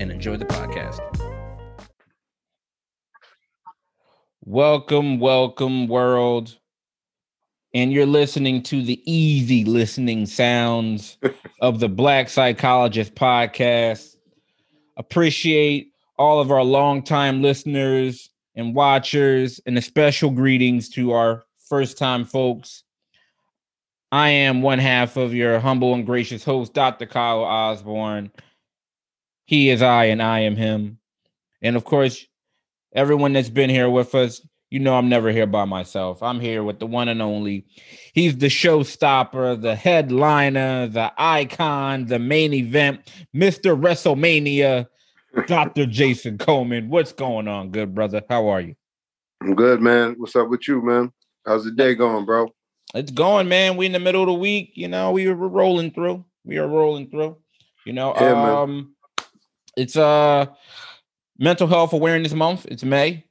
and enjoy the podcast. Welcome, welcome, world. And you're listening to the easy listening sounds of the Black Psychologist podcast. Appreciate all of our longtime listeners and watchers, and a special greetings to our first time folks. I am one half of your humble and gracious host, Dr. Kyle Osborne. He is I, and I am him. And of course, everyone that's been here with us, you know, I'm never here by myself. I'm here with the one and only. He's the showstopper, the headliner, the icon, the main event, Mr. WrestleMania, Dr. Jason Coleman. What's going on, good brother? How are you? I'm good, man. What's up with you, man? How's the day going, bro? It's going, man. We in the middle of the week. You know, we were rolling through. We are rolling through. You know, yeah, um, it's uh mental health awareness month. It's May,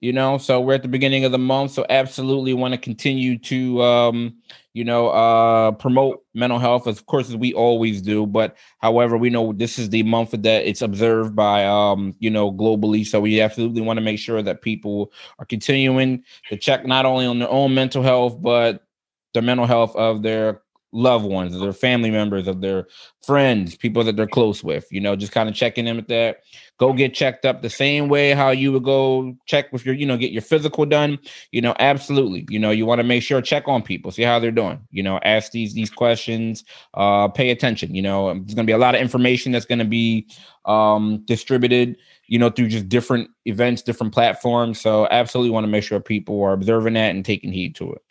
you know, so we're at the beginning of the month. So absolutely want to continue to um, you know, uh promote mental health of course as we always do. But however, we know this is the month that it's observed by um, you know, globally. So we absolutely want to make sure that people are continuing to check not only on their own mental health, but the mental health of their loved ones, their family members, of their friends, people that they're close with, you know, just kind of checking in with that. Go get checked up the same way how you would go check with your, you know, get your physical done. You know, absolutely. You know, you want to make sure check on people, see how they're doing. You know, ask these these questions, uh, pay attention. You know, there's gonna be a lot of information that's gonna be um distributed you know, through just different events, different platforms. So absolutely want to make sure people are observing that and taking heed to it.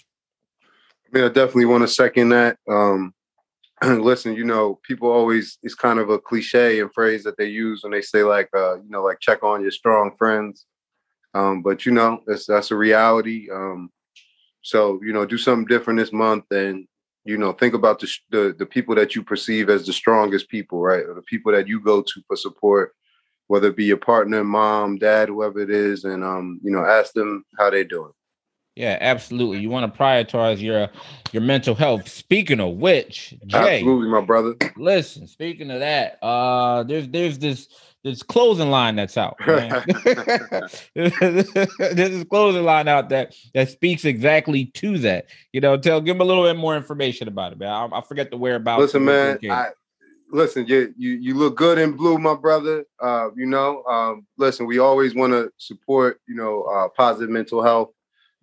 Yeah, I definitely want to second that. Um, listen, you know, people always it's kind of a cliche and phrase that they use when they say like, uh, you know, like check on your strong friends. Um, but you know, that's that's a reality. Um, so you know, do something different this month, and you know, think about the, the the people that you perceive as the strongest people, right? Or the people that you go to for support, whether it be your partner, mom, dad, whoever it is, and um, you know, ask them how they're doing. Yeah, absolutely. You want to prioritize your your mental health. Speaking of which, Jay, absolutely, my brother. Listen, speaking of that, uh, there's there's this this clothing line that's out. there's this clothing line out that that speaks exactly to that. You know, tell give them a little bit more information about it, man. I, I forget the whereabouts. Listen, man, I, listen, you, you you look good in blue, my brother. Uh, you know, um, listen, we always want to support, you know, uh, positive mental health.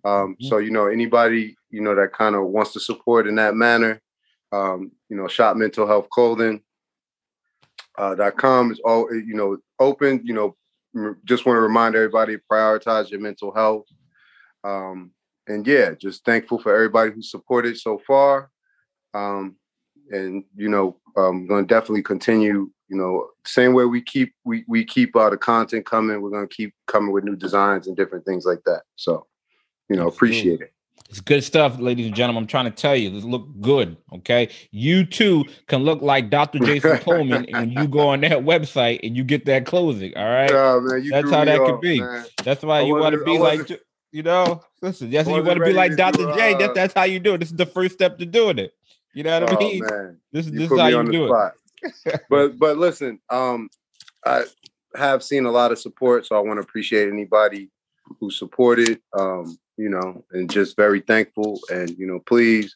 Um, mm-hmm. So you know anybody you know that kind of wants to support in that manner, um, you know, shop mental health clothing. Uh, dot com is all you know open. You know, just want to remind everybody prioritize your mental health. Um, and yeah, just thankful for everybody who supported so far. Um, and you know, I'm going to definitely continue. You know, same way we keep we we keep uh, the content coming. We're going to keep coming with new designs and different things like that. So you know, appreciate it. It's good stuff, ladies and gentlemen. I'm trying to tell you, this look good. Okay, you too can look like Dr. Jason Coleman and you go on that website and you get that clothing. All right, oh, man, that's how that could be. Man. That's why I you want to be like, you know, listen. That's you want to be like Dr. J. That, that's how you do it. This is the first step to doing it. You know what oh, I mean? Man. This is this is how you do spot. it. but but listen, um, I have seen a lot of support, so I want to appreciate anybody who supported. Um, you know, and just very thankful. And, you know, please,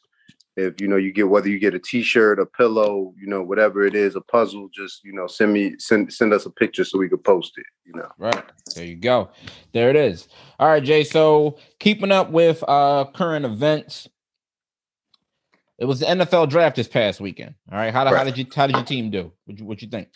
if you know you get whether you get a t-shirt, a pillow, you know, whatever it is, a puzzle, just you know, send me send send us a picture so we could post it, you know. Right. There you go. There it is. All right, Jay. So keeping up with uh current events. It was the NFL draft this past weekend. All right. How, right. how did you how did your team do? What you what you think?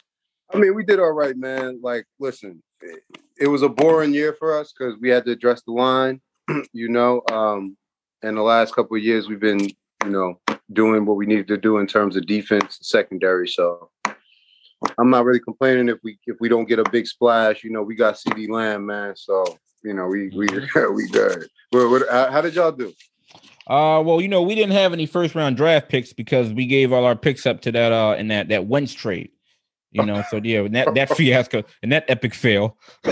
I mean, we did all right, man. Like, listen, it, it was a boring year for us because we had to address the line. you know, um, in the last couple of years, we've been, you know, doing what we needed to do in terms of defense, secondary. So, I'm not really complaining if we if we don't get a big splash. You know, we got CeeDee Lamb, man. So you know, we we we good. What, what, how did y'all do? Uh, well, you know, we didn't have any first round draft picks because we gave all our picks up to that uh in that that Wentz trade. You know, so yeah, that that fiasco and that epic fail.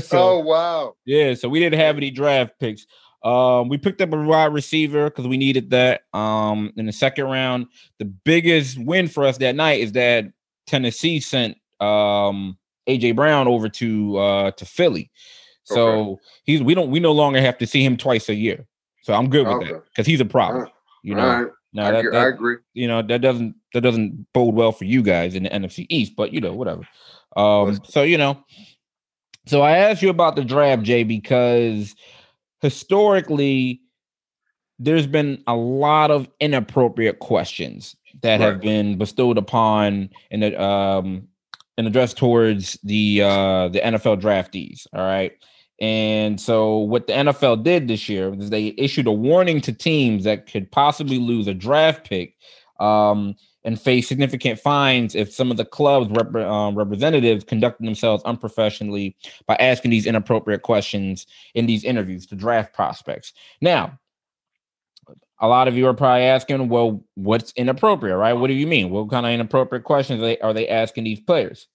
so, oh wow. Yeah, so we didn't have any draft picks. Um, we picked up a wide receiver because we needed that. Um, in the second round, the biggest win for us that night is that Tennessee sent um AJ Brown over to uh to Philly. So okay. he's we don't we no longer have to see him twice a year. So I'm good with okay. that because he's a problem. Right. You know, right. No, I, that, that, I agree. You know that doesn't that doesn't bode well for you guys in the NFC East, but you know whatever. Um, so you know, so I asked you about the draft, Jay, because historically there's been a lot of inappropriate questions that right. have been bestowed upon and um and addressed towards the uh the NFL draftees. All right. And so what the NFL did this year is they issued a warning to teams that could possibly lose a draft pick um, and face significant fines if some of the club's rep- um, representatives conducted themselves unprofessionally by asking these inappropriate questions in these interviews to draft prospects. Now, a lot of you are probably asking, well, what's inappropriate, right? What do you mean? What kind of inappropriate questions are they, are they asking these players?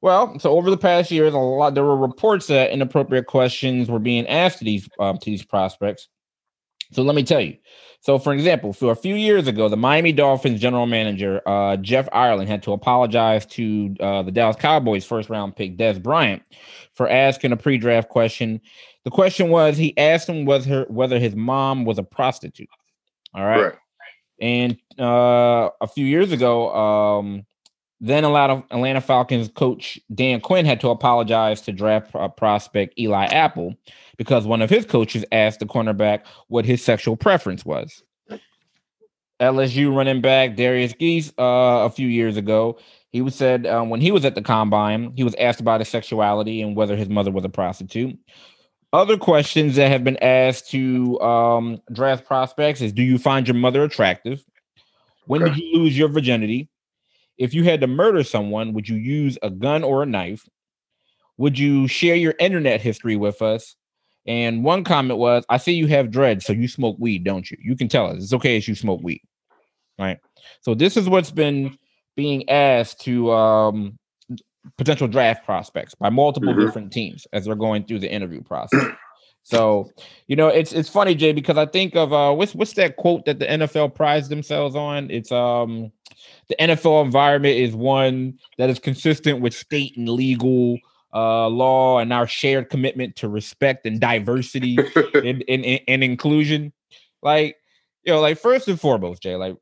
Well, so over the past years, a lot there were reports that inappropriate questions were being asked to these um, to these prospects. So let me tell you. So, for example, so a few years ago, the Miami Dolphins general manager uh, Jeff Ireland had to apologize to uh, the Dallas Cowboys first round pick Dez Bryant for asking a pre draft question. The question was he asked him whether whether his mom was a prostitute. All right. right. And uh, a few years ago, um, then Atlanta, Atlanta Falcons coach Dan Quinn had to apologize to draft prospect Eli Apple because one of his coaches asked the cornerback what his sexual preference was. LSU running back Derrius Guice uh, a few years ago, he was said um, when he was at the combine, he was asked about his sexuality and whether his mother was a prostitute. Other questions that have been asked to um, draft prospects is: Do you find your mother attractive? When okay. did you lose your virginity? If you had to murder someone, would you use a gun or a knife? Would you share your internet history with us? And one comment was, I see you have dread, so you smoke weed, don't you? You can tell us. It's okay if you smoke weed. Right. So this is what's been being asked to um, potential draft prospects by multiple mm-hmm. different teams as they're going through the interview process. So, you know, it's it's funny, Jay, because I think of uh what's what's that quote that the NFL prides themselves on? It's um the NFL environment is one that is consistent with state and legal uh, law and our shared commitment to respect and diversity and, and, and inclusion. Like, you know, like first and foremost, Jay, like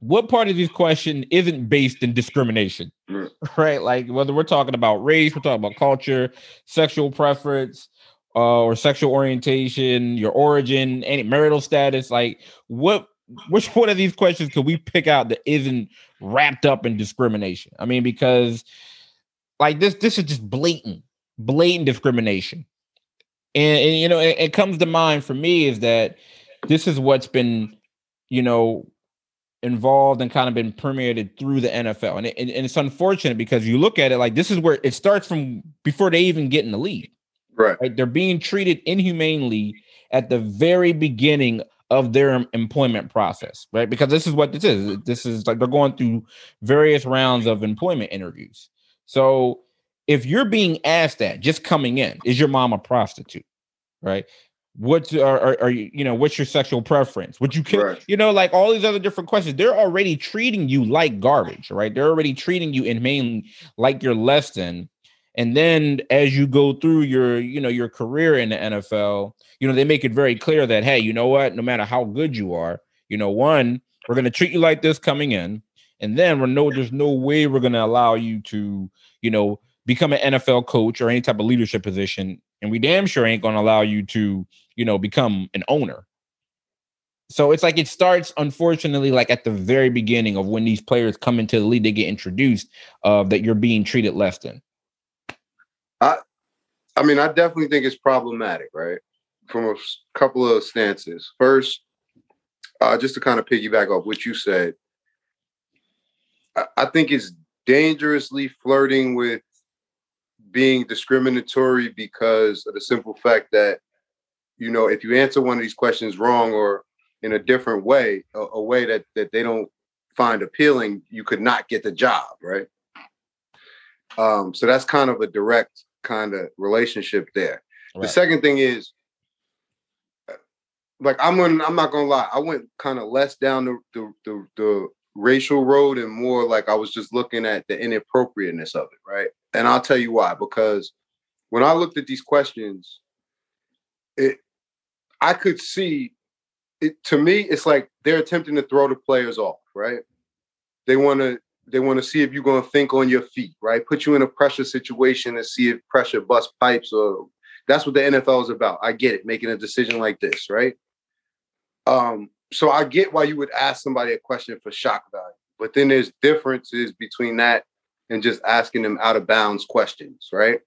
what part of this question isn't based in discrimination, right? Like whether we're talking about race, we're talking about culture, sexual preference, uh, or sexual orientation, your origin, any marital status. Like, what which one of these questions could we pick out that isn't wrapped up in discrimination? I mean, because like this, this is just blatant, blatant discrimination. And, and you know, it, it comes to mind for me is that this is what's been, you know, involved and kind of been permeated through the NFL. And, it, and, it's unfortunate because you look at it like this is where it starts from before they even get in the league. Right. right. They're being treated inhumanely at the very beginning of their employment process, right? Because this is what this is. This is like they're going through various rounds of employment interviews. So if you're being asked that just coming in, is your mom a prostitute? Right? What's are, are, are you, you know, what's your sexual preference? Would you right. you know, like all these other different questions, they're already treating you like garbage, right? They're already treating you in main like you're less than. And then as you go through your, you know, your career in the NFL, you know, they make it very clear that, hey, you know what, no matter how good you are, you know, one, we're going to treat you like this coming in. And then we're no, there's no way we're going to allow you to, you know, become an NFL coach or any type of leadership position. And we damn sure ain't going to allow you to, you know, become an owner. So it's like it starts, unfortunately, like at the very beginning of when these players come into the league, they get introduced of uh, that you're being treated less than. I, I mean, I definitely think it's problematic, right? from a couple of stances. First, uh, just to kind of piggyback off what you said, I, I think it's dangerously flirting with being discriminatory because of the simple fact that you know if you answer one of these questions wrong or in a different way a, a way that that they don't find appealing you could not get the job right um so that's kind of a direct kind of relationship there right. the second thing is uh, like i'm gonna i'm not gonna lie i went kind of less down the, the the the racial road and more like i was just looking at the inappropriateness of it right and I'll tell you why. Because when I looked at these questions, it I could see it to me, it's like they're attempting to throw the players off, right? They want to they want to see if you're going to think on your feet, right? Put you in a pressure situation and see if pressure bust pipes or that's what the NFL is about. I get it, making a decision like this, right? Um, so I get why you would ask somebody a question for shock value, but then there's differences between that and just asking them out of bounds questions, right?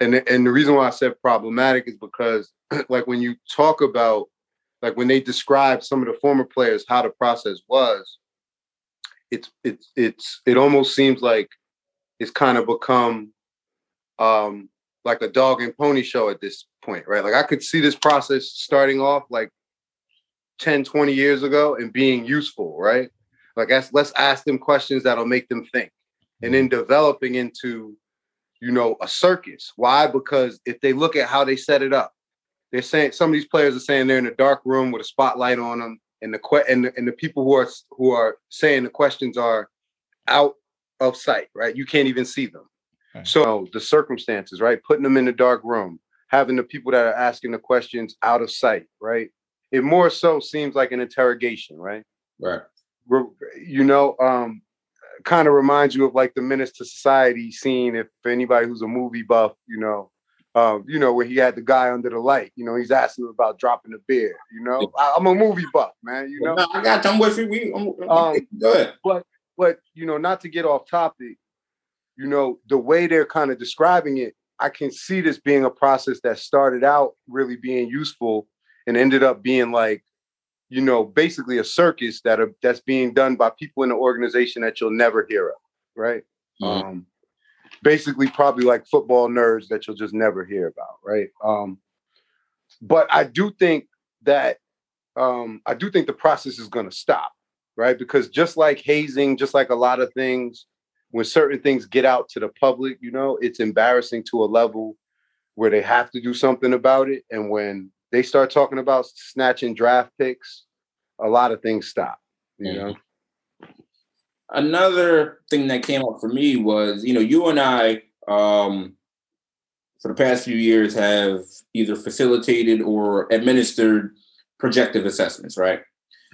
And and the reason why I said problematic is because like when you talk about like when they describe some of the former players how the process was, it's it's it's it almost seems like it's kind of become um like a dog and pony show at this point, right? Like I could see this process starting off like 10, 20 years ago and being useful, right? Like let's, let's ask them questions that'll make them think and then developing into, you know, a circus. Why? Because if they look at how they set it up, they're saying some of these players are saying they're in a dark room with a spotlight on them, and the que- and the, and the people who are who are saying the questions are out of sight, right? You can't even see them. Okay. So the circumstances, right? Putting them in the dark room, having the people that are asking the questions out of sight, right? It more so seems like an interrogation, right? Right. You know, um, kind of reminds you of like the Menace to Society scene. If anybody who's a movie buff, you know, um, you know, where he had the guy under the light. You know, he's asking about dropping the beer. You know, I, am a movie buff, man. You know, I got I'm with you. We, I'm, um, good. But but you know, not to get off topic. You know, the way they're kind of describing it, I can see this being a process that started out really being useful and ended up being like you know, basically a circus that are that's being done by people in the organization that you'll never hear of, right? Mm-hmm. Um, basically, probably like football nerds that you'll just never hear about, right? Um, but I do think that um, I do think the process is going to stop, right? Because just like hazing, just like a lot of things, when certain things get out to the public, you know, it's embarrassing to a level where they have to do something about it. And when they start talking about snatching draft picks, a lot of things stop. You know. Another thing that came up for me was, you know, you and I, um, for the past few years, have either facilitated or administered projective assessments, right?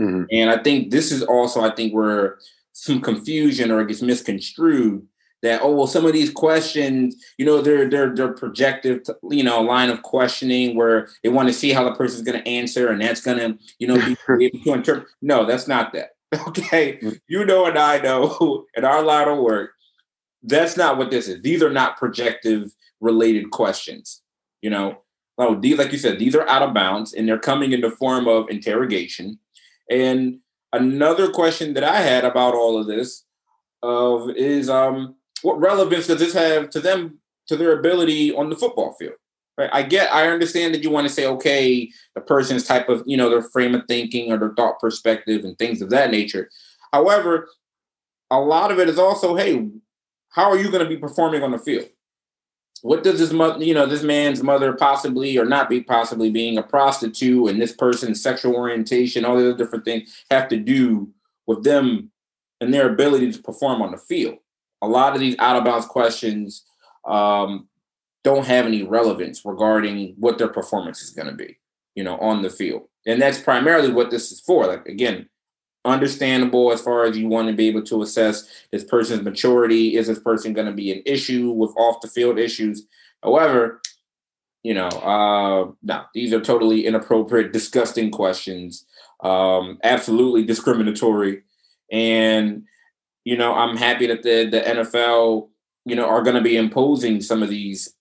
Mm-hmm. And I think this is also, I think, where some confusion or it gets misconstrued that oh well some of these questions you know they're they're they're projective you know a line of questioning where they want to see how the person's going to answer and that's going to you know be able to interpret no that's not that okay you know and i know in our line of work. That's not what this is. These are not projective related questions you know? No these like you said these are out of bounds and they're coming in the form of interrogation. And another question that i had about all of this of is um what relevance does this have to them to their ability on the football field? Right? I get, I understand that you want to say, okay, the person's type of, you know, their frame of thinking or their thought perspective and things of that nature. However, a lot of it is also, hey, how are you going to be performing on the field? What does this mother, you know, this man's mother possibly or not be possibly being a prostitute and this person's sexual orientation, all these different things have to do with them and their ability to perform on the field? a lot of these out of bounds questions um, don't have any relevance regarding what their performance is going to be, you know, on the field. And that's primarily what this is for. Like again, understandable as far as you want to be able to assess this person's maturity. Is this person going to be an issue with off the field issues? However, you know, uh, no, these are totally inappropriate, disgusting questions. Um, absolutely discriminatory, and you know, I'm happy that the the NFL, you know, are going to be imposing some of these,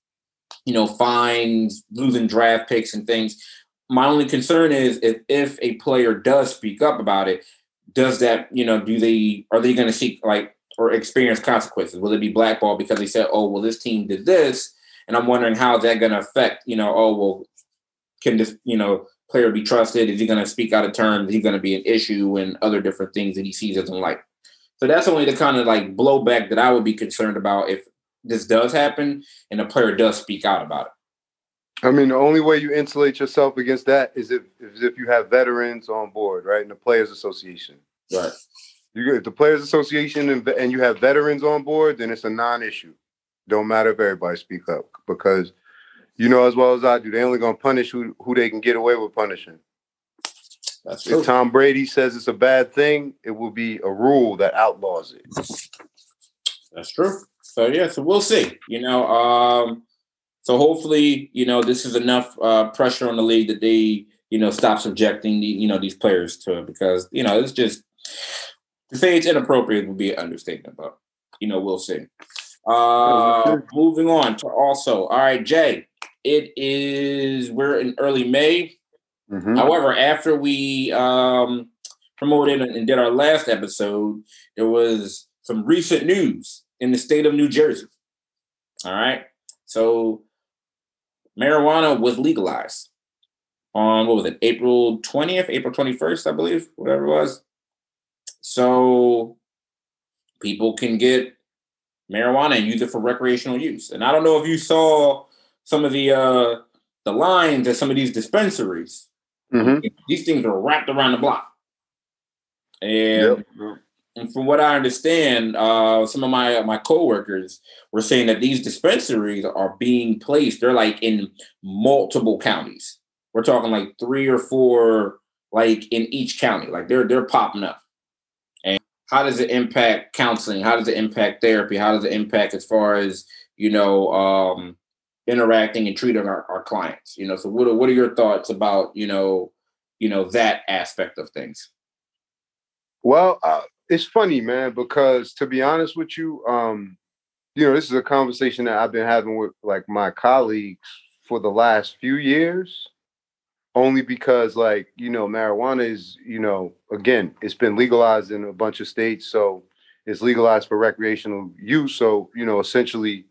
you know, fines, losing draft picks and things. My only concern is if if a player does speak up about it, does that, you know, do they are they going to seek like or experience consequences? Will it be blackball because they said, "Oh, well, this team did this," and I'm wondering how that going to affect, you know, oh, well, can this, you know, player be trusted? Is he going to speak out of turn? Is he going to be an issue and other different things that he sees doesn't like? So that's only the kind of like blowback that I would be concerned about if this does happen and a player does speak out about it. I mean, the only way you insulate yourself against that is if is if you have veterans on board, right? In the Players Association. Right. You if the Players Association and, and you have veterans on board, then it's a non-issue. Don't matter if everybody speak up because you know as well as I do, they only gonna punish who who they can get away with punishing. That's true. If Tom Brady says it's a bad thing, it will be a rule that outlaws it. That's true. So yeah, so we'll see. You know, um, so hopefully, you know, this is enough uh, pressure on the league that they, you know, stop subjecting the, you know, these players to it because, you know, it's just to say it's inappropriate would be an understatement, but you know, we'll see. Uh, moving on to also, all right, Jay. It is we're in early May. Mm-hmm. However, after we um, promoted and did our last episode, there was some recent news in the state of New Jersey. All right. So marijuana was legalized on what was it, April 20th, April 21st, I believe, whatever it was. So people can get marijuana and use it for recreational use. And I don't know if you saw some of the uh the lines at some of these dispensaries Mm-hmm. These things are wrapped around the block. And, yep. And from what I understand, uh, some of my my coworkers were saying that these dispensaries are being placed. They're like in multiple counties. We're talking like three or four, like in each county. Like they're they're popping up. And how does it impact counseling? How does it impact therapy? How does it impact as far as you know um, interacting and treating our, our clients you know so what are, what are your thoughts about you know you know that aspect of things well uh, it's funny man because to be honest with you um you know this is a conversation that i've been having with like my colleagues for the last few years only because like you know marijuana is you know again it's been legalized in a bunch of states so it's legalized for recreational use so you know essentially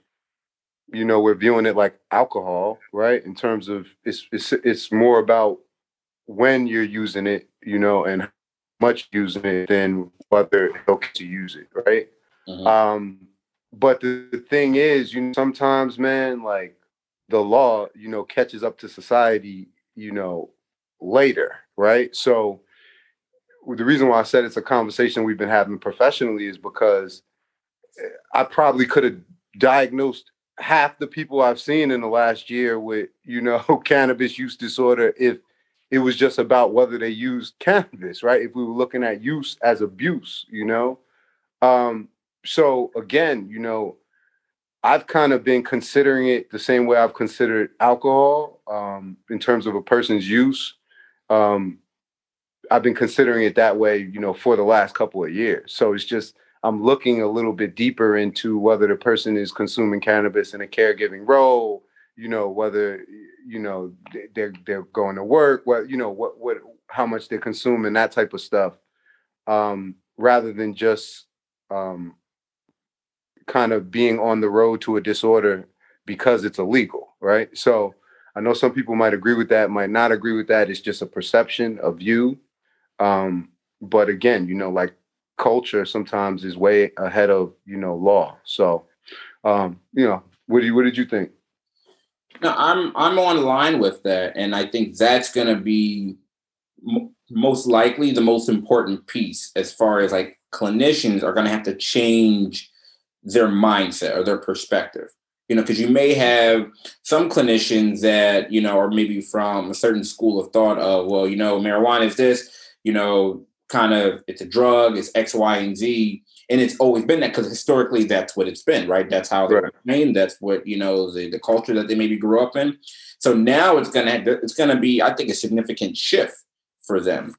you know we're viewing it like alcohol right in terms of it's it's it's more about when you're using it you know and much using it than whether it's okay to use it right mm-hmm. um but the, the thing is you know sometimes man like the law you know catches up to society you know later right so the reason why i said it's a conversation we've been having professionally is because eh, i probably could have diagnosed half the people I've seen in the last year with, you know, cannabis use disorder if it was just about whether they used cannabis, right? If we were looking at use as abuse, you know. Um, so again, you know, I've kind of been considering it the same way I've considered alcohol um, in terms of a person's use. Um, I've been considering it that way, you know, for the last couple of years. So it's just I'm looking a little bit deeper into whether the person is consuming cannabis in a caregiving role, you know, whether you know they're they're going to work, what you know, what what how much they're consuming, that type of stuff, um, rather than just um, kind of being on the road to a disorder because it's illegal, right? So I know some people might agree with that, might not agree with that. It's just a perception, a view. Um, but again, you know, like culture sometimes is way ahead of you know law. So, um, you know, what do you, what did you think? No, I'm I'm on line with that, and I think that's going to be m- most likely the most important piece as far as like clinicians are going to have to change their mindset or their perspective. You know, because you may have some clinicians that you know are maybe from a certain school of thought of, well, you know, marijuana is this, you know, kind of it's a drug, it's X, Y, and Z. And it's always been that because historically that's what it's been, right? That's how they right. were trained. That's what you know the, the culture that they maybe grew up in. So now it's gonna it's gonna be, I think, a significant shift for them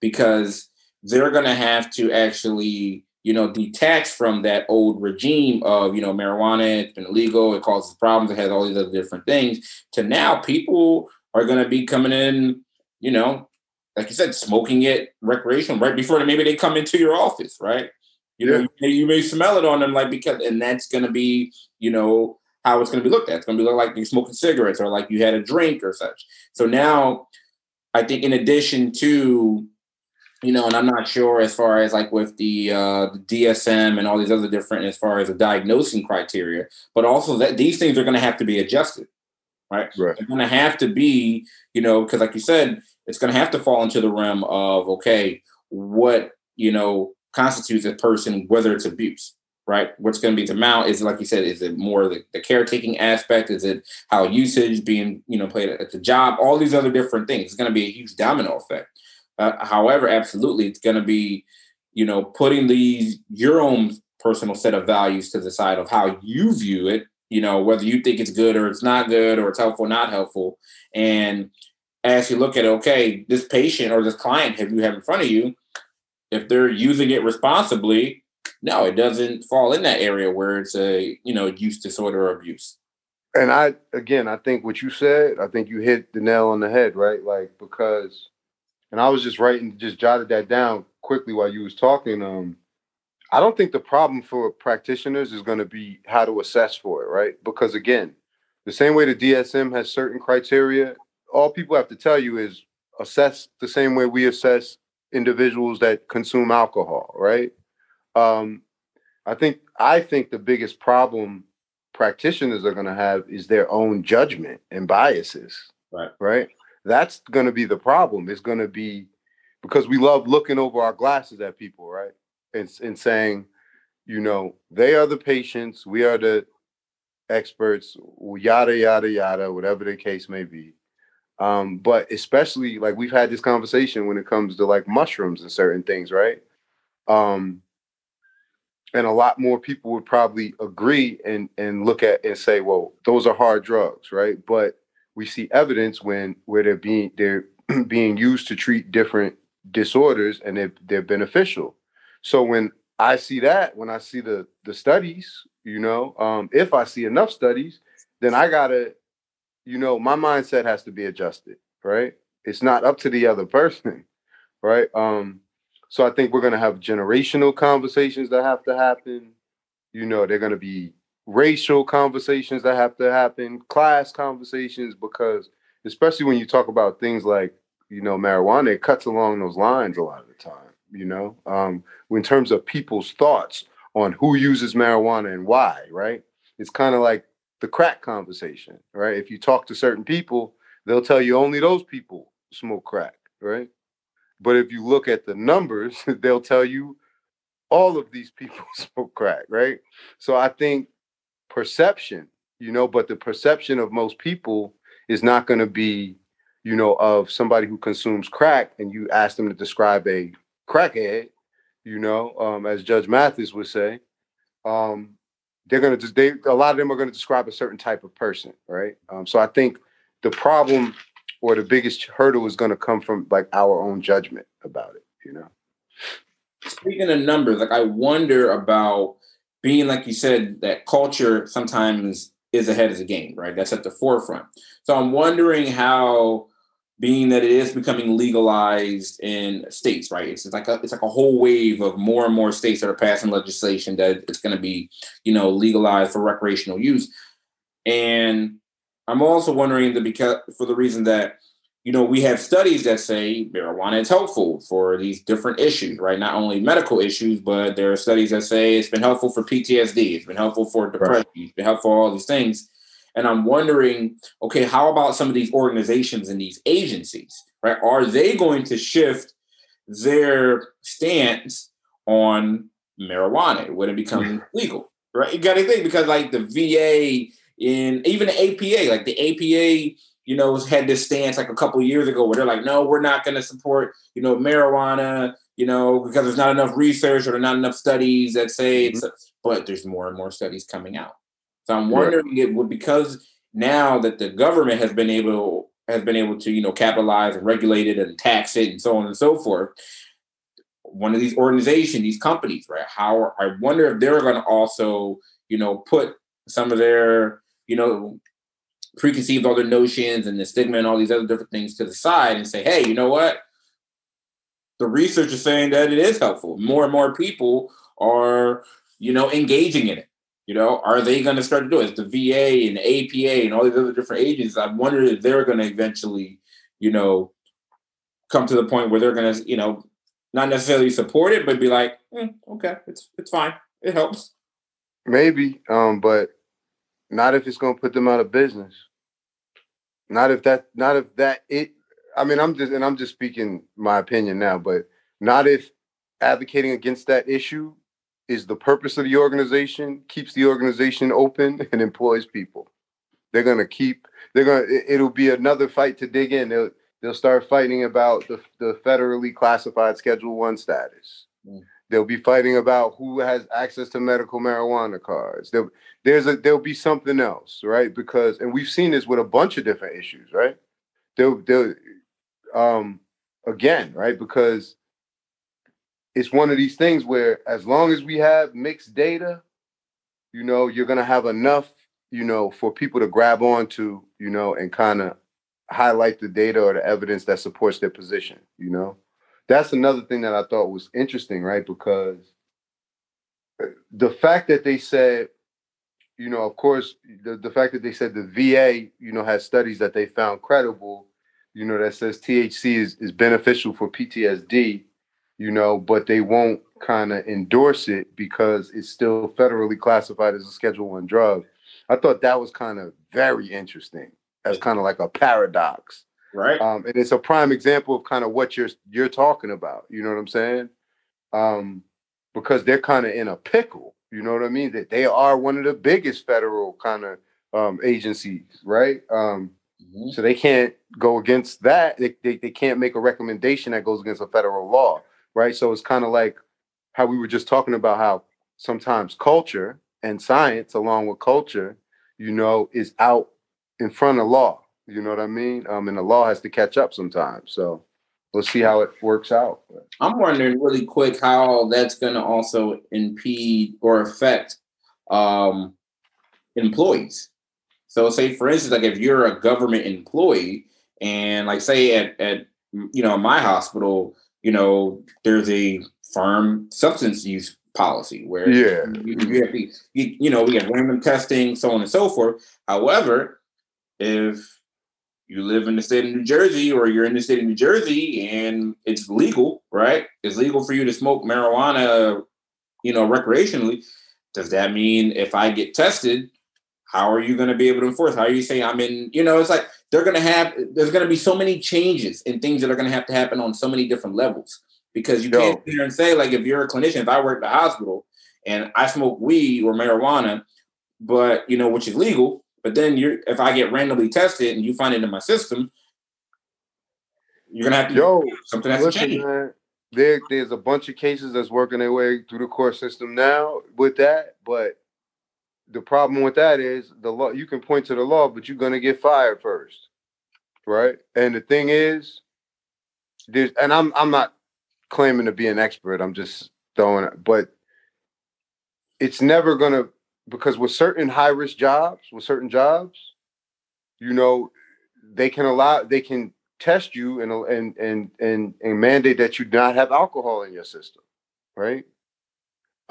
because they're gonna have to actually you know detach from that old regime of you know marijuana it's been illegal it causes problems it has all these other different things to now people are going to be coming in you know like you said, smoking it recreational right before maybe they come into your office, right? You know, yeah. you, may, smell it on them, like because, and that's going to be, you know, how it's going to be looked at. It's going to be like you're smoking cigarettes or like you had a drink or such. So now, I think in addition to, you know, and I'm not sure as far as like with the, uh, the DSM and all these other different as far as the diagnosing criteria, but also that these things are going to have to be adjusted, right? Right. They're going to have to be, you know, because like you said, it's going to have to fall into the realm of okay, what you know constitutes a person, whether it's abuse, right? What's going to be the amount? Is like you said, is it more the, the caretaking aspect? Is it how usage being, you know, played at the job? All these other different things. It's going to be a huge domino effect. Uh, however, absolutely, it's going to be, you know, putting these your own personal set of values to the side of how you view it. You know, whether you think it's good or it's not good or it's helpful or not helpful, and as you look at okay, this patient or this client have you have in front of you, if they're using it responsibly, no, it doesn't fall in that area where it's a you know use disorder or abuse. And I again, I think what you said, I think you hit the nail on the head, right? Like because, and I was just writing, just jotted that down quickly while you was talking. Um, I don't think the problem for practitioners is going to be how to assess for it, right? Because again, the same way the DSM has certain criteria, all people have to tell you is assess the same way we assess individuals that consume alcohol, right? Um, I think I think the biggest problem practitioners are going to have is their own judgment and biases. Right. Right. That's going to be the problem. It's going to be because we love looking over our glasses at people, right? And, and saying, you know, they are the patients, we are the experts, yada yada yada, whatever the case may be. Um, but especially like we've had this conversation when it comes to like mushrooms and certain things, right? Um, and a lot more people would probably agree and and look at and say, well, those are hard drugs, right? But we see evidence when where they're being they're being used to treat different disorders and they're they're beneficial. So when I see that, when I see the the studies, you know, um, if I see enough studies, then I gotta you know, my mindset has to be adjusted, right? It's not up to the other person, right? Um, so I think we're gonna have generational conversations that have to happen. You know, they're gonna be racial conversations that have to happen, class conversations, because especially when you talk about things like, you know, marijuana, it cuts along those lines a lot of the time, you know. Um, in terms of people's thoughts on who uses marijuana and why, right? It's kind of like the crack conversation, right? If you talk to certain people, they'll tell you only those people smoke crack, right? But if you look at the numbers, they'll tell you all of these people smoke crack, right? So I think perception, you know, but the perception of most people is not going to be, you know, of somebody who consumes crack and you ask them to describe a crackhead, you know, um, as Judge Mathis would say. Um, they're going to just they a lot of them are going to describe a certain type of person right? Um, so i think the problem or the biggest hurdle is going to come from like our own judgment about it you know? Speaking of numbers like i wonder about being like you said that culture sometimes is ahead of the game right? That's at the forefront. So i'm wondering how being that it is becoming legalized in states, right? It's like a it's like a whole wave of more and more states that are passing legislation that it's going to be, you know, legalized for recreational use. And I'm also wondering that because for the reason that you know we have studies that say marijuana is helpful for these different issues, right? Not only medical issues, but there are studies that say it's been helpful for PTSD, it's been helpful for depression, right. it's been helpful for all these things. And I'm wondering, okay, how about some of these organizations and these agencies, right? Are they going to shift their stance on marijuana when it becomes legal, right? You got to think because like the VA in even the APA, like the APA, you know, had this stance like a couple years ago where they're like, no, we're not going to support, you know, marijuana, you know, because there's not enough research or not enough studies that say mm-hmm. it's, but there's more and more studies coming out. So I'm wondering right. it would because now that the government has been able has been able to you know capitalize and regulate it and tax it and so on and so forth. One of these organizations, these companies, right? How I wonder if they're going to also you know put some of their you know preconceived other notions and the stigma and all these other different things to the side and say, hey, you know what? The research is saying that it is helpful. More and more people are, you know, engaging in it? You know, are they going to start to do it? It's the VA and APA and all these other different agencies. I wonder if they're going to eventually, you know, come to the point where they're going to, you know, not necessarily support it, but be like, mm, okay, it's it's fine, it helps. Maybe, um, but not if it's going to put them out of business. Not if that, not if that it. I mean, I'm just and I'm just speaking my opinion now, but not if advocating against that issue is the purpose of the organization, keeps the organization open and employs people. They're gonna keep. They're gonna. It'll be another fight to dig in. They'll they'll start fighting about the, the federally classified Schedule One status. Mm. They'll be fighting about who has access to medical marijuana cards. There, there's a there'll be something else, right? Because and we've seen this with a bunch of different issues, right? They'll they'll um again, right? Because it's one of these things where as long as we have mixed data, you know, you're gonna have enough, you know, for people to grab onto, you know, and kind of highlight the data or the evidence that supports their position, you know. That's another thing that I thought was interesting, right? Because uh, the fact that they said, you know, of course, the, the fact that they said the VA, you know, has studies that they found credible, you know, that says THC is, is beneficial for PTSD, you know, but they won't kind of endorse it because it's still federally classified as a Schedule One drug. I thought that was kind of very interesting as kind of like a paradox. Right. Um, and it's a prime example of kind of what you're you're talking about. You know what I'm saying? Um, because they're kind of in a pickle. You know what I mean? That they are one of the biggest federal kind of um, agencies, right? Um, mm-hmm. So they can't go against that. They, they they can't make a recommendation that goes against a federal law, right? So it's kind of like how we were just talking about how sometimes culture and science, along with culture, you know, is out in front of law. You know what I mean? Um, and the law has to catch up sometimes. So we'll see how it works out. I'm wondering really quick how that's going to also impede or affect um, employees. So, say for instance, like if you're a government employee, and like say at at you know my hospital, you know there's a firm substance use policy where yeah you, you have you, you know we have random testing, so on and so forth. However, if you live in the state of New Jersey or you're in the state of New Jersey and it's legal, right? It's legal for you to smoke marijuana, you know, recreationally. Does that mean if I get tested, how are you going to be able to enforce? How are you saying I'm in, you know, it's like they're going to have, there's going to be so many changes and things that are going to have to happen on so many different levels because you Yo. can't sit here and say, like, if you're a clinician, if I work at the hospital and I smoke weed or marijuana, but, you know, which is legal, but then you're if I get randomly tested and you find it in my system, you're gonna have to Yo, something has listen, to change. Man, there, there's a bunch of cases that's working their way through the court system now with that, but the problem with that is the law you can point to the law, but you're gonna get fired first. Right? And the thing is, there's and I'm I'm not claiming to be an expert, I'm just throwing it, but it's never gonna because with certain high risk jobs, with certain jobs, you know, they can allow they can test you and and and and, and mandate that you not have alcohol in your system, right?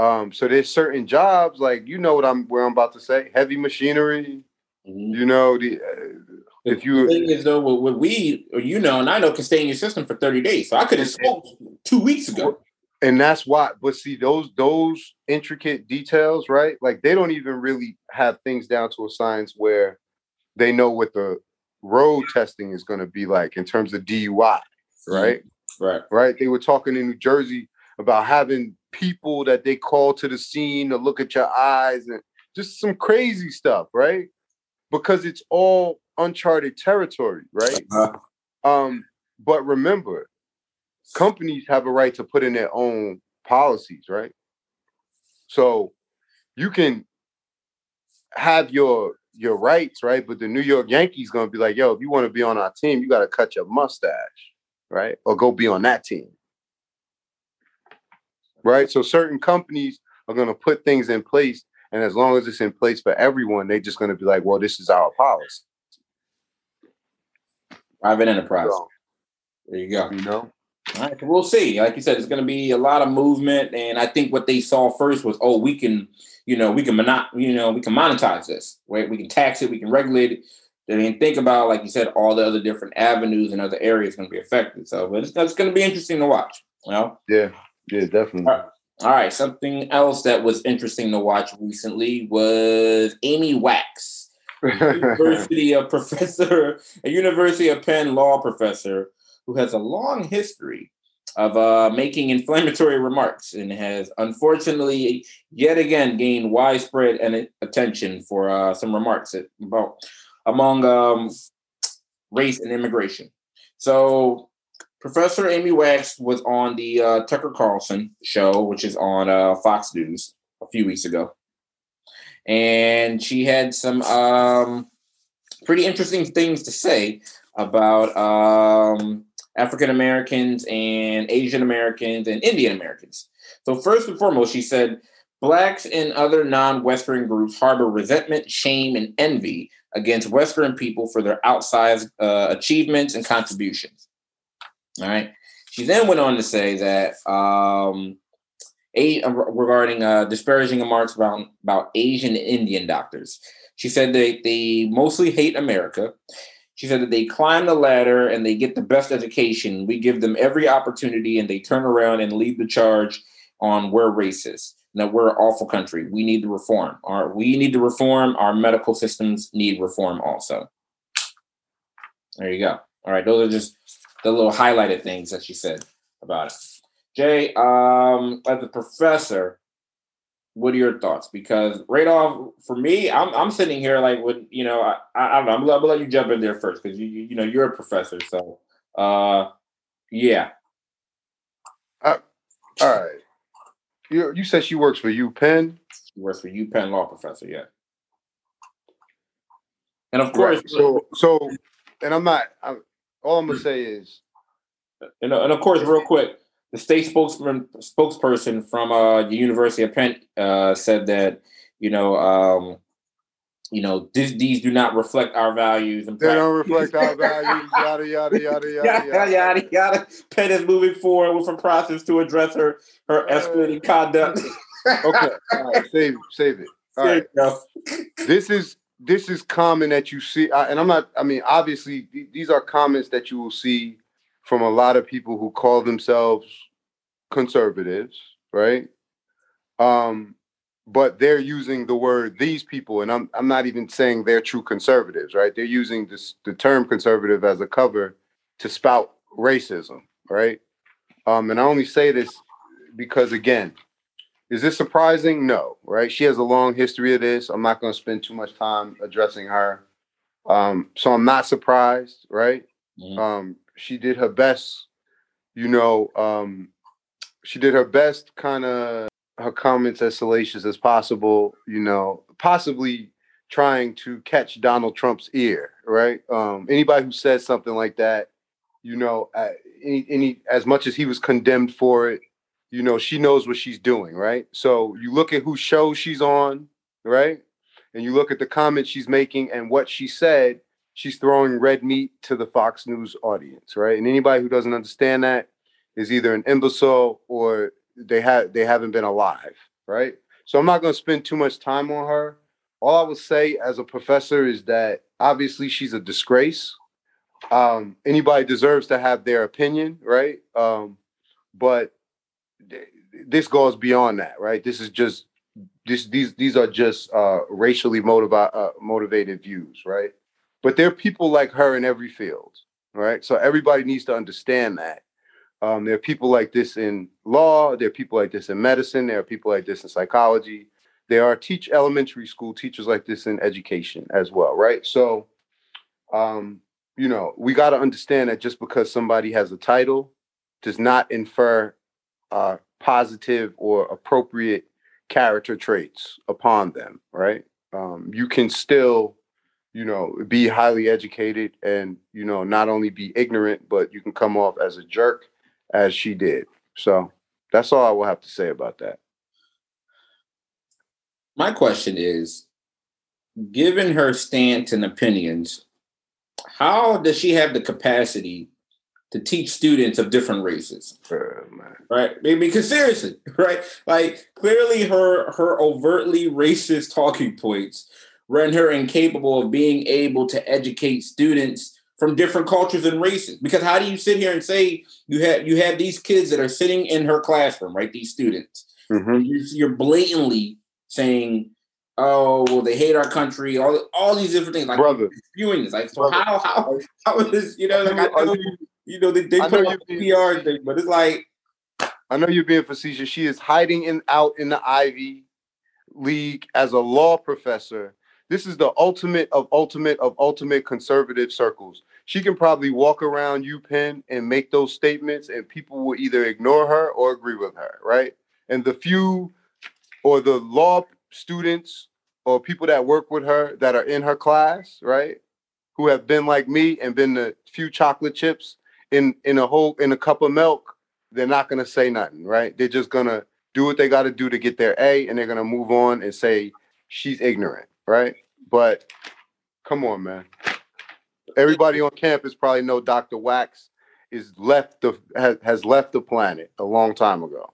Um, so there's certain jobs like you know what I'm where I'm about to say, heavy machinery. Mm-hmm. You know the. Uh, if you thing is though with, with weed, or you know, and I know can stay in your system for 30 days. So I could have smoked two weeks ago and that's why but see those those intricate details right like they don't even really have things down to a science where they know what the road testing is going to be like in terms of dui mm-hmm. right right right they were talking in new jersey about having people that they call to the scene to look at your eyes and just some crazy stuff right because it's all uncharted territory right uh-huh. um but remember companies have a right to put in their own policies, right? So you can have your your rights, right? But the New York Yankees gonna be like, yo, if you want to be on our team, you gotta cut your mustache, right? Or go be on that team. Right. So certain companies are gonna put things in place, and as long as it's in place for everyone, they're just gonna be like, well, this is our policy. Private enterprise. So, there you go. You know, All right, we'll see. Like you said, it's going to be a lot of movement, and I think what they saw first was, oh, we can, you know, we can mono- you know, we can monetize this, right? We can tax it, we can regulate it. They didn't think about, like you said, all the other different avenues and other areas going to be affected. So, but it's, it's going to be interesting to watch. You know? Yeah, yeah, definitely. All right. all right. Something else that was interesting to watch recently was Amy Wax, University of professor, a University of Penn law professor who has a long history of uh, making inflammatory remarks and has unfortunately yet again gained widespread and attention for uh, some remarks about among um, race and immigration. So, Professor Amy Wax was on the uh, Tucker Carlson show, which is on uh, Fox News a few weeks ago, and she had some um, pretty interesting things to say about um, African Americans and Asian Americans and Indian Americans. So, first and foremost, she said, Blacks and other non Western groups harbor resentment, shame, and envy against Western people for their outsized uh, achievements and contributions. All right. She then went on to say that um, uh, regarding uh, disparaging remarks about, about Asian Indian doctors. She said they, they mostly hate America she said that they climb the ladder and they get the best education. We give them every opportunity and they turn around and lead the charge on we're racist. Now we're an awful country. We need to reform. Our we need to reform. Our medical systems need reform also. There you go. All right, those are just the little highlighted things that she said about it. Jay, um, as a professor, what are your thoughts? Because right off for me, I'm I'm sitting here like with you know I, I don't know I'm, gonna let you jump in there first because you, you, you know you're a professor so uh yeah. Uh, all right. You you said she works for UPenn. She works for you UPenn law professor. Yeah. And of course, right. so so, and I'm not. I'm, all I'm gonna say is, and, and of course, real quick, the state spokesman spokesperson from uh, the University of Penn uh, said that you know um, you know this, these do not reflect our values and they don't reflect our values. Yada yada yada yada yada yada yada. Penn is moving forward with a process to address her her escalating conduct. okay, all right, save save it. All right. This is this is common that you see, and I'm not. I mean, obviously, these are comments that you will see from a lot of people who call themselves conservatives, right? Um, but they're using the word these people, and I'm I'm not even saying they're true conservatives, right? They're using this the term conservative as a cover to spout racism, right? Um, and I only say this because again, is this surprising? No, right? She has a long history of this. I'm not going to spend too much time addressing her. Um, so I'm not surprised, right? Mm-hmm. Um, she did her best, you know, um, she did her best kind of her comments as salacious as possible, you know, possibly trying to catch Donald Trump's ear, right? Um, anybody who says something like that, you know, uh, any, any as much as he was condemned for it, you know, she knows what she's doing, right? So you look at who show she's on, right? And you look at the comments she's making and what she said, she's throwing red meat to the Fox News audience, right? And anybody who doesn't understand that is either an imbecile or they have they haven't been alive, right? So I'm not going to spend too much time on her. All I will say as a professor is that obviously she's a disgrace. Um, anybody deserves to have their opinion, right? Um, but this goes beyond that, right? This is just this these these are just uh, racially motivated uh, motivated views, right? But there are people like her in every field, right? So everybody needs to understand that. Um, there are people like this in law. There are people like this in medicine. There are people like this in psychology. There are teach elementary school teachers like this in education as well, right? So, um, you know, we got to understand that just because somebody has a title does not infer uh, positive or appropriate character traits upon them, right? Um, you can still you know, be highly educated and, you know, not only be ignorant, but you can come off as a jerk as she did. So that's all I will have to say about that. My question is given her stance and opinions, how does she have the capacity to teach students of different races. right? Because seriously, right? Like clearly her her overtly racist talking points render her incapable of being able to educate students from different cultures and races. Because how do you sit here and say you have you have these kids that are sitting in her classroom, right? These students. Mm-hmm. You're, blatantly saying oh well they hate our country all all these different things like brother spewing this like so brother. how how how is this? you know like you know they, they put the PR thing but it's like I know you're being facetious. She is hiding in out in the Ivy League as a law professor. This is the ultimate of ultimate of ultimate conservative circles. She can probably walk around UPenn and make those statements and people will either ignore her or agree with her right? And the few or the law students or people that work with her that are in her class, right? Who have been like me and been the few chocolate chips in in a whole in a cup of milk, they're not gonna say nothing, right? They're just gonna do what they got to do to get their A, and they're gonna move on and say she's ignorant, right? But come on, man. Everybody on campus probably know Dr. Wax is left the has, has left the planet a long time ago.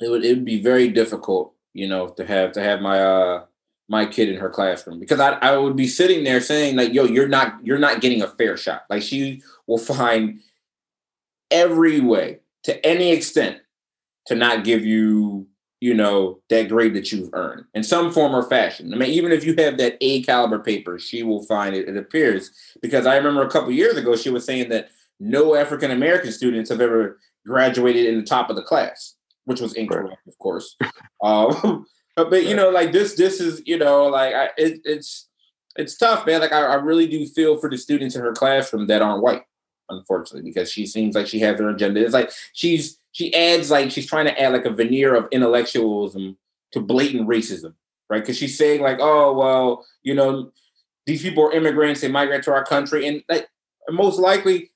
It would it would be very difficult you know, to have to have my uh my kid in her classroom because I, I would be sitting there saying like, yo, you're not you're not getting a fair shot. Like she will find every way to any extent to not give you, you know, that grade that you've earned in some form or fashion. I mean, even if you have that A caliber paper, she will find it, it appears. Because I remember a couple years ago, she was saying that no African American students have ever graduated in the top of the class which was incorrect, right. of course. Um, but, but you know, like this, this is you know, like I, it, it's it's tough, man. Like I, I, really do feel for the students in her classroom that aren't white, unfortunately, because she seems like she has her agenda. It's like she's she adds like she's trying to add like a veneer of intellectualism to blatant racism, right? Because she's saying like, oh well, you know, these people are immigrants, they migrate to our country, and like most likely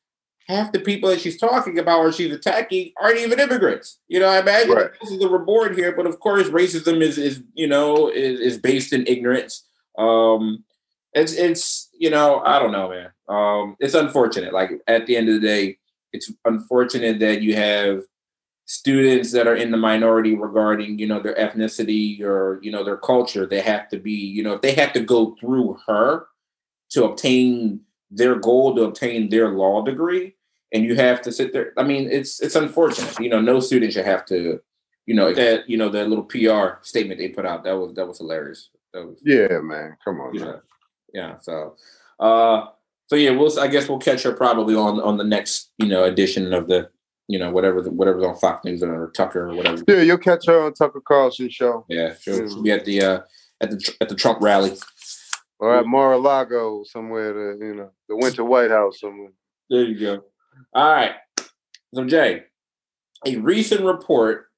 half the people that she's talking about or she's attacking aren't even immigrants. You know, I imagine right. this is the reward here, but of course, racism is is you know is, is based in ignorance. Um, it's it's you know I don't know, man. Um, it's unfortunate. Like at the end of the day, it's unfortunate that you have students that are in the minority regarding you know their ethnicity or you know their culture. They have to be you know if they have to go through her to obtain their goal to obtain their law degree and you have to sit there. I mean, it's it's unfortunate. You know, no student should have to, you know, that you know that little PR statement they put out. That was that was hilarious. That was yeah, man. Come on, yeah, man. Yeah. So, uh, so yeah, we'll. I guess we'll catch her probably on on the next you know edition of the you know whatever the, whatever's on Fox News or Tucker or whatever. Yeah, you'll catch her on Tucker Carlson show. Yeah, she'll, she'll be at the uh at the at the Trump rally. Or at Mar-a-Lago somewhere, to, you know, the Winter White House somewhere. There you go. All right. So, Jay, a recent report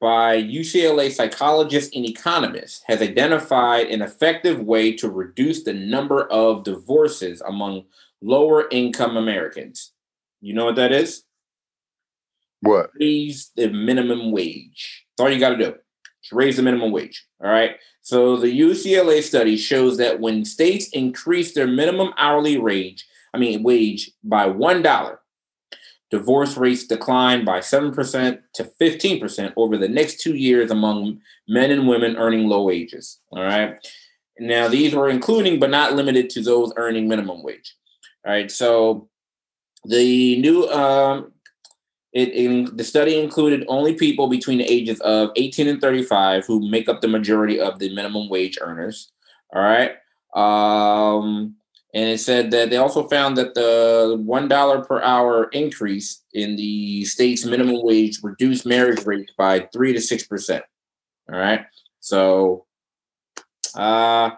by UCLA psychologists and economists has identified an effective way to reduce the number of divorces among lower income Americans. You know what that is? What? Raise the minimum wage. That's all you got to do. Just raise the minimum wage. All right. So the UCLA study shows that when states increase their minimum hourly wage, I mean, wage by $1. Divorce rates declined by 7% to 15% over the next two years among men and women earning low wages. All right. Now, these were including but not limited to those earning minimum wage. All right. So the new, um, it, in, the study included only people between the ages of 18 and 35 who make up the majority of the minimum wage earners. All right. Um, and it said that they also found that the $1 per hour increase in the state's minimum wage reduced marriage rates by 3 to 6%. All right. So, uh,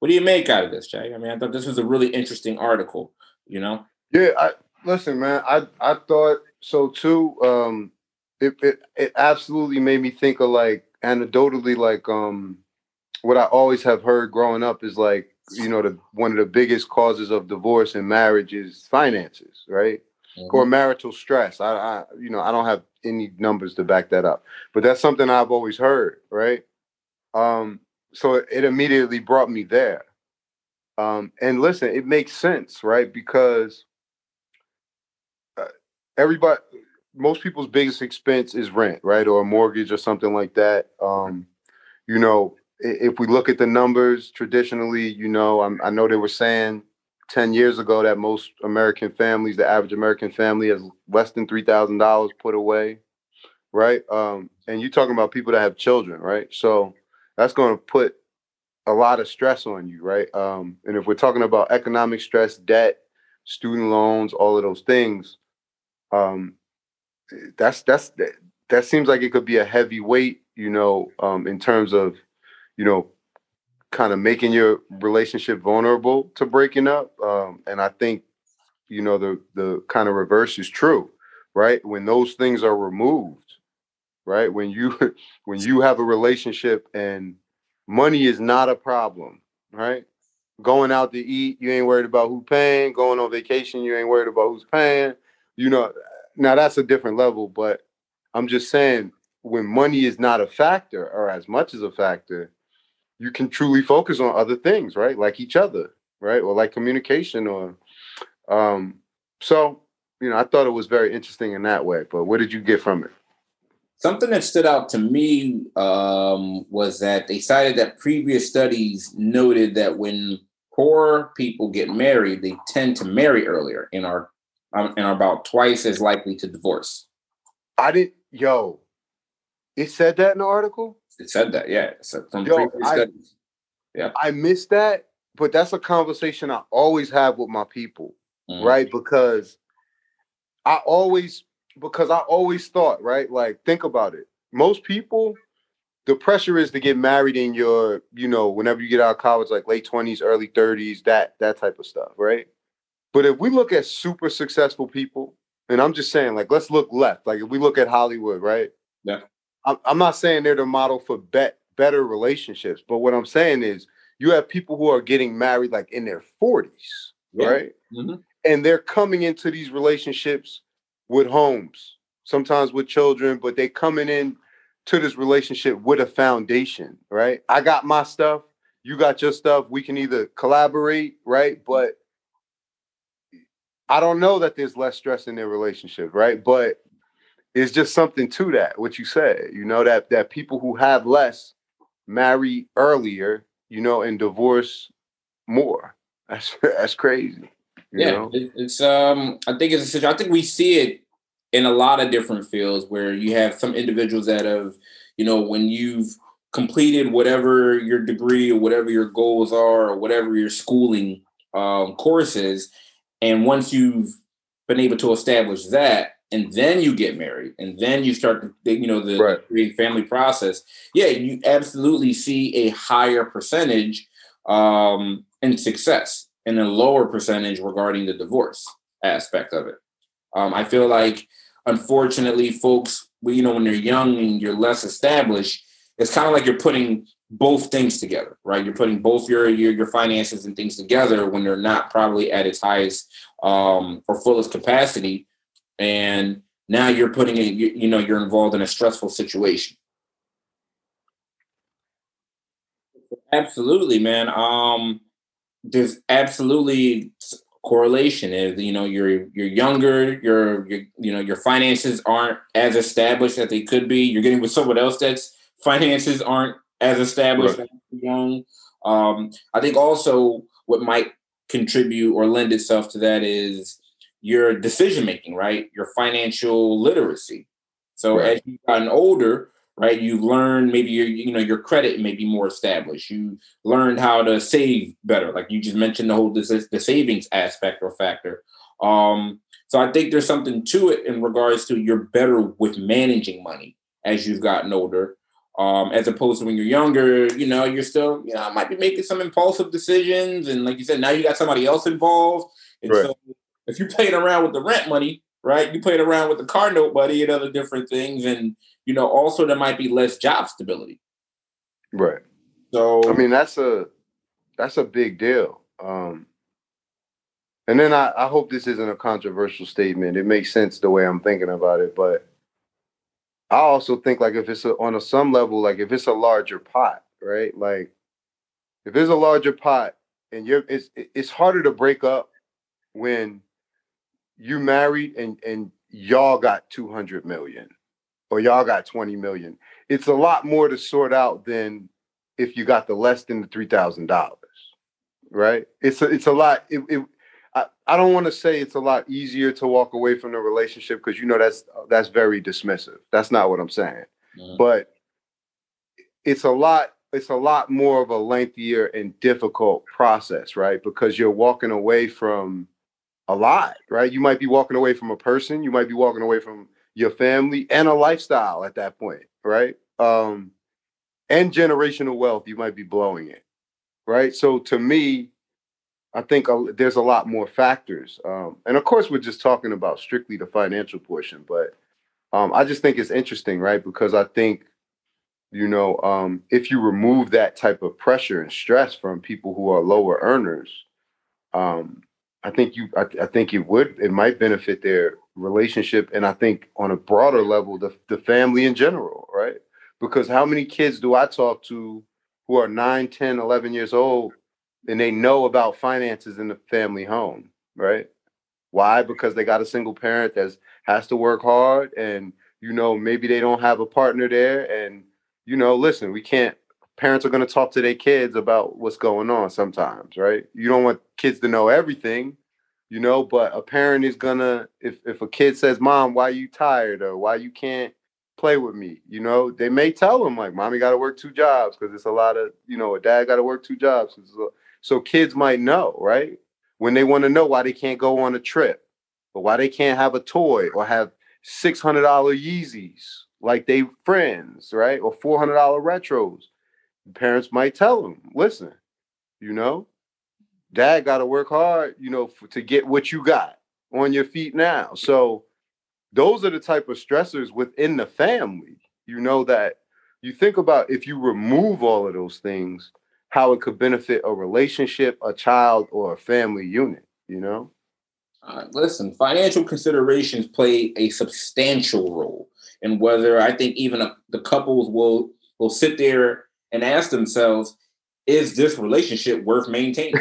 what do you make out of this, Jay? I mean, I thought this was a really interesting article, you know? Yeah. I, listen, man, I, I thought so too. Um, it, it, it absolutely made me think of like anecdotally, like, um, what I always have heard growing up is like, you know the one of the biggest causes of divorce and marriage is finances right mm-hmm. or marital stress I, I you know i don't have any numbers to back that up but that's something i've always heard right um so it immediately brought me there um and listen it makes sense right because everybody most people's biggest expense is rent, right? Or a mortgage or something like that. Um, you know, if we look at the numbers traditionally, you know, I'm, i know they were saying 10 years ago that most American families, the average American family has less than $3,000 put away, right? Um, and you're talking about people that have children, right? So that's going to put a lot of stress on you, right? Um, and if we're talking about economic stress, debt, student loans, all of those things, um, that's that's that, that seems like it could be a heavy weight, you know, um, in terms of, you know, kind of making your relationship vulnerable to breaking up. Um, and I think, you know, the the kind of reverse is true, right? When those things are removed, right? When you when you have a relationship and money is not a problem, right? Going out to eat, you ain't worried about who paying. Going on vacation, you ain't worried about who's paying. You know, now that's a different level, but I'm just saying when money is not a factor or as much as a factor, you can truly focus on other things, right? Like each other, right? Or like communication or um so, you know, I thought it was very interesting in that way, but what did you get from it? Something that stood out to me um, was that they cited that previous studies noted that when poor people get married, they tend to marry earlier and are um, and are about twice as likely to divorce. I didn't, yo. It said that in the article. It said that, yeah. So from yo, previous I, studies. Yeah, I missed that, but that's a conversation I always have with my people, mm-hmm. right? Because I always because I always thought, right? Like, think about it. Most people, the pressure is to get married in your, you know, whenever you get out of college, like late 20s, early 30s, that that type of stuff, right? But if we look at super successful people, and I'm just saying, like, let's look left. Like, if we look at Hollywood, right? Yeah. I'm, not saying they're the model for bet better relationships, but what I'm saying is you have people who are getting married like in their 40s, yeah. right? Mm-hmm. And they're coming into these relationships with homes, sometimes with children, but they coming in to this relationship with a foundation, right? I got my stuff, you got your stuff. We can either collaborate, right? But I don't know that there's less stress in their relationship, right? But it's just something to that, what you said, you know, that that people who have less marry earlier, you know, and divorce more. That's that's crazy yeah, know? it's um. I think it's a I think we see it in a lot of different fields where you have some individuals that have, you know, when you've completed whatever your degree or whatever your goals are or whatever your schooling um, courses, and once you've been able to establish that, and then you get married, and then you start, you know, the, right. family process. Yeah, you absolutely see a higher percentage um, in success and a lower percentage regarding the divorce aspect of it. Um, I feel like, unfortunately, folks, you know, when they're young and you're less established, it's kind of like you're putting both things together, right? You're putting both your your, your finances and things together when they're not probably at its highest um, or fullest capacity, and now you're putting it, you, you know, you're involved in a stressful situation. Absolutely, man. Um, there's absolutely correlation is you know you're you're younger your your you know your finances aren't as established as they could be you're getting with someone else that's finances aren't as established right. as young um i think also what might contribute or lend itself to that is your decision making right your financial literacy so right. as you've gotten older right? You've learned maybe your you know your credit may be more established. You learned how to save better, like you just mentioned the whole the, the savings aspect or factor. Um, so I think there's something to it in regards to you're better with managing money as you've gotten older. Um, as opposed to when you're younger, you know, you're still, you know, might be making some impulsive decisions. And like you said, now you got somebody else involved. And right. so if you're playing around with the rent money, right? You playing around with the car note money and other different things. And you know, also there might be less job stability. Right. So I mean that's a that's a big deal. Um and then I, I hope this isn't a controversial statement. It makes sense the way I'm thinking about it, but I also think like if it's a, on a some level, like if it's a larger pot, right? Like if it's a larger pot and you're it's it's harder to break up when you married and and y'all got 200 million or y'all got 20 million. It's a lot more to sort out than if you got the less than the $3,000, right? It's a, it's a lot. It, it, I, I don't want to say it's a lot easier to walk away from the relationship because you know that's that's very dismissive. That's not what I'm saying. Mm-hmm. But it's a lot it's a lot more of a lengthier and difficult process, right? Because you're walking away from a lot, right? You might be walking away from a person, you might be walking away from your family and a lifestyle at that point, right? Um, and generational wealth, you might be blowing it, right? So to me, I think there's a lot more factors, um, and of course, we're just talking about strictly the financial portion, but um, I just think it's interesting, right? Because I think you know um, if you remove that type of pressure and stress from people who are lower earners um, i think you I, I, think it would it might benefit their relationship and i think on a broader level the, the family in general right? Because how many kids do i talk to who are 9 10 11 years old and they know about finances in the family home right? Why? Because they got a single parent that has to work hard and you know maybe they don't have a partner there and you know, listen, we can't parents are going to talk to their kids about what's going on sometimes, right? You don't want kids to know everything, you know, but a parent is to if if a kid says, "Mom, why you tired?" or "Why you can't play with me?" you know, they may tell them like, "Mommy got to work two jobs because it's a lot of, you know, a dad got to work two jobs." So kids might know, right? When they want to know why they can't go on a trip, or why they can't have a toy or have $600 Yeezys like they friends, right? Or $400 retros. Parents might tell them, listen, you know, dad got to work hard, you know, for, to get what you got on your feet now. So those are the type of stressors within the family, you know, that you think about if you remove all of those things, how it could benefit a relationship, a child, or a family unit, you know? Uh, listen, financial considerations play a substantial role and whether I think even a, the couples will will sit there and ask themselves, is this relationship worth maintaining?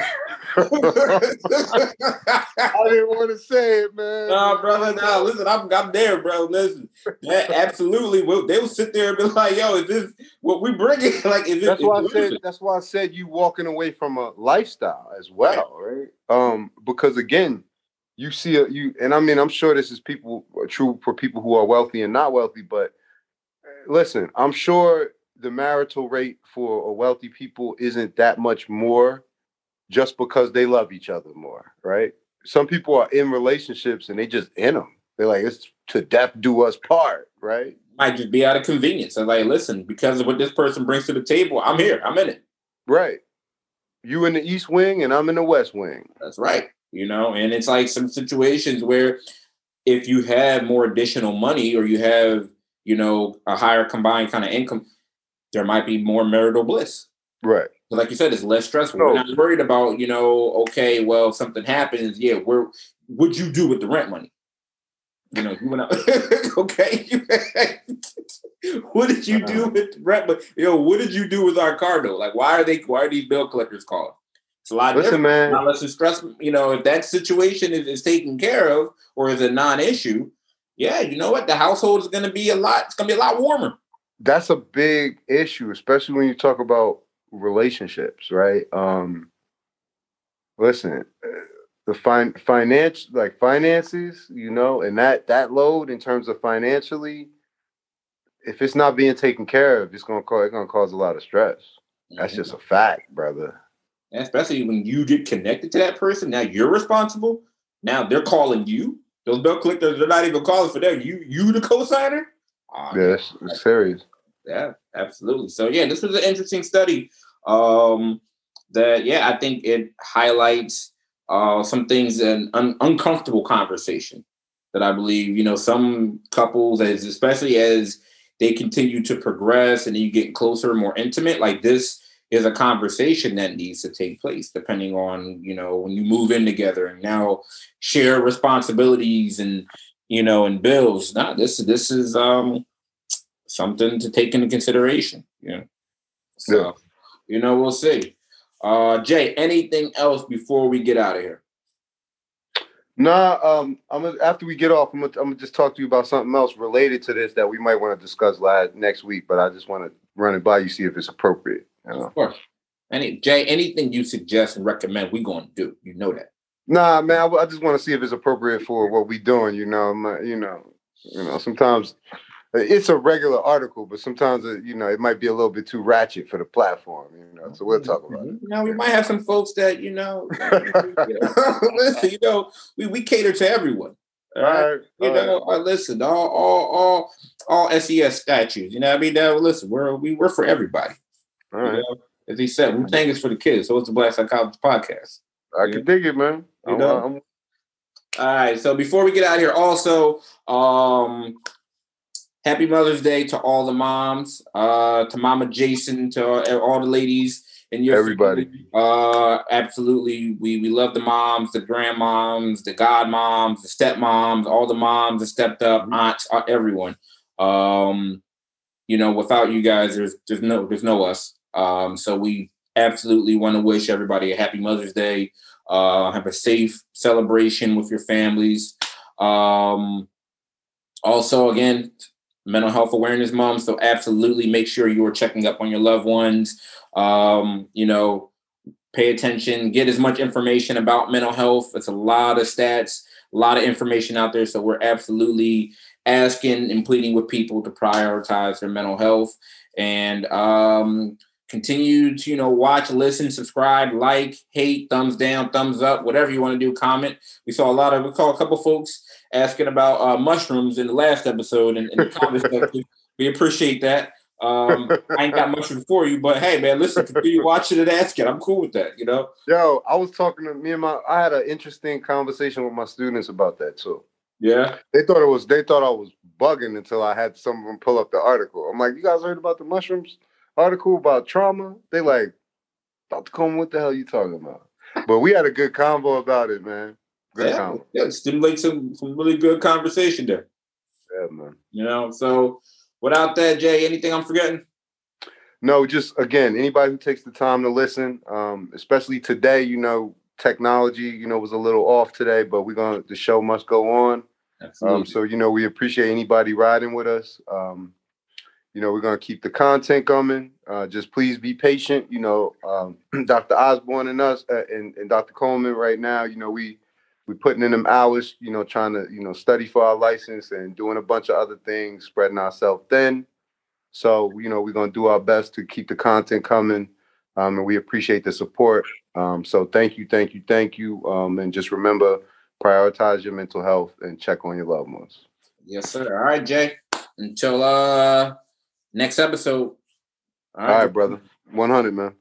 I didn't want to say it, man. Nah, brother. Nah, listen, I'm, I'm there, bro. Listen, that absolutely will. They will sit there and be like, "Yo, is this what we bringing? Like, is that's it?" Why I said. That's why I said you walking away from a lifestyle as well, right? right? Um, because again, you see a you and I mean I'm sure this is people uh, true for people who are wealthy and not wealthy, but uh, listen, I'm sure the marital rate for a wealthy people isn't that much more just because they love each other more, right? Some people are in relationships and they just in them. They're like, it's to death do us part, right? Might just be out of convenience. I'm like, listen, because of what this person brings to the table, I'm here. I'm in it. Right. You in the east wing and I'm in the west wing. That's right you know and it's like some situations where if you have more additional money or you have you know a higher combined kind of income there might be more marital bliss right like you said it's less stressful we're not worried about you know okay well if something happens yeah where would you do with the rent money you know you went out okay what did you do uh-huh. with rent but you know what did you do with our car though like why are they why are these bill collectors calling it's a lot Listen, different. Man. Now, let's stress, you know, if that situation is, is taken care of or is a non-issue, yeah, you know what? The household is going to be a lot. It's going to be a lot warmer. That's a big issue, especially when you talk about relationships, right? Um, listen, uh, the fin- finance, like finances, you know, and that that load in terms of financially, if it's not being taken care of, it's gonna cause it's gonna cause a lot of stress. That's mm-hmm. just a fact, brother. And especially when you get connected to that person, now you're responsible. Now they're calling you. Those bill collectors, they're not even calling for them. You, you the co-signer. Oh, yeah, it's, it's serious. Yeah, absolutely. So yeah, this was an interesting study. Um, that yeah, I think it highlights uh, some things an un- uncomfortable conversation that I believe you know some couples, as especially as they continue to progress and you get closer, more intimate, like this is a conversation that needs to take place depending on you know when you move in together and now share responsibilities and you know and bills now this this is um something to take into consideration you know so yeah. You know we'll see uh jay anything else before we get out of here Nah, um, I'm gonna, after we get off, I'm gonna, I'm gonna just talk to you about something else related to this that we might want to discuss last next week. But I just want to run it by you, see if it's appropriate. You know? Of course. Any Jay, anything you suggest and recommend, we going to do. You know that. Nah, man, I, I just want to see if it's appropriate for what we doing. You know, my, you know, you know. Sometimes it's a regular article, but sometimes it, you know it might be a little bit too ratchet for the platform. You know, so we'll talk about it. Mm-hmm. You know, we might have some folks that you know, you know listen, you know, we, we cater to everyone. All right, all right you all know, right. Uh, listen, all all all all SES statues. You know, what I mean, now listen, we're we we're for everybody. All right. You know? As he said, we think it's for the kids. So it's the Black Psychologist podcast. I can dig it, man. You know? I'm, I'm... All right. So before we get out here, also, um, happy Mother's Day to all the moms, uh, to Mama Jason, to all the ladies and your everybody. Family. Uh, absolutely, we we love the moms, the grandmoms, the godmoms, the stepmoms, all the moms that stepped up, mm-hmm. aunts, uh, everyone. Um, you know, without you guys, there's there's no there's no us. Um, so we absolutely want to wish everybody a happy Mother's Day. Uh, have a safe celebration with your families. Um, also, again, mental health awareness month. So absolutely make sure you are checking up on your loved ones. Um, you know, pay attention, get as much information about mental health. It's a lot of stats, a lot of information out there. So we're absolutely asking and pleading with people to prioritize their mental health and um, continue to you know watch listen subscribe like hate thumbs down thumbs up whatever you want to do comment we saw a lot of we saw a couple folks asking about uh, mushrooms in the last episode and, the comment section we appreciate that um, I ain't got mushrooms for you, but hey, man, listen, continue watching it and asking. I'm cool with that, you know. Yo, I was talking to me and my. I had an interesting conversation with my students about that too. Yeah, they thought it was. They thought I was bugging until I had some of them pull up the article. I'm like, you guys heard about the mushrooms? Article about trauma, they like, Dr. Coleman, what the hell are you talking about? But we had a good convo about it, man. Good yeah, convo. Yeah, stimulate some some really good conversation there. Yeah, man. You know, so without that, Jay, anything I'm forgetting? No, just again, anybody who takes the time to listen, um, especially today, you know, technology, you know, was a little off today, but we're gonna the show must go on. Um, so you know, we appreciate anybody riding with us. Um, you know, we're going to keep the content coming. Uh, just please be patient. You know, um, Dr. Osborne and us uh, and, and Dr. Coleman right now, you know, we we putting in them hours, you know, trying to, you know, study for our license and doing a bunch of other things, spreading ourselves thin. So, you know, we're going to do our best to keep the content coming. Um, and we appreciate the support. Um, so thank you, thank you, thank you. Um, and just remember, prioritize your mental health and check on your loved ones. Yes, sir. All right, Jay. Until uh next episode. All right, brother. 100, man.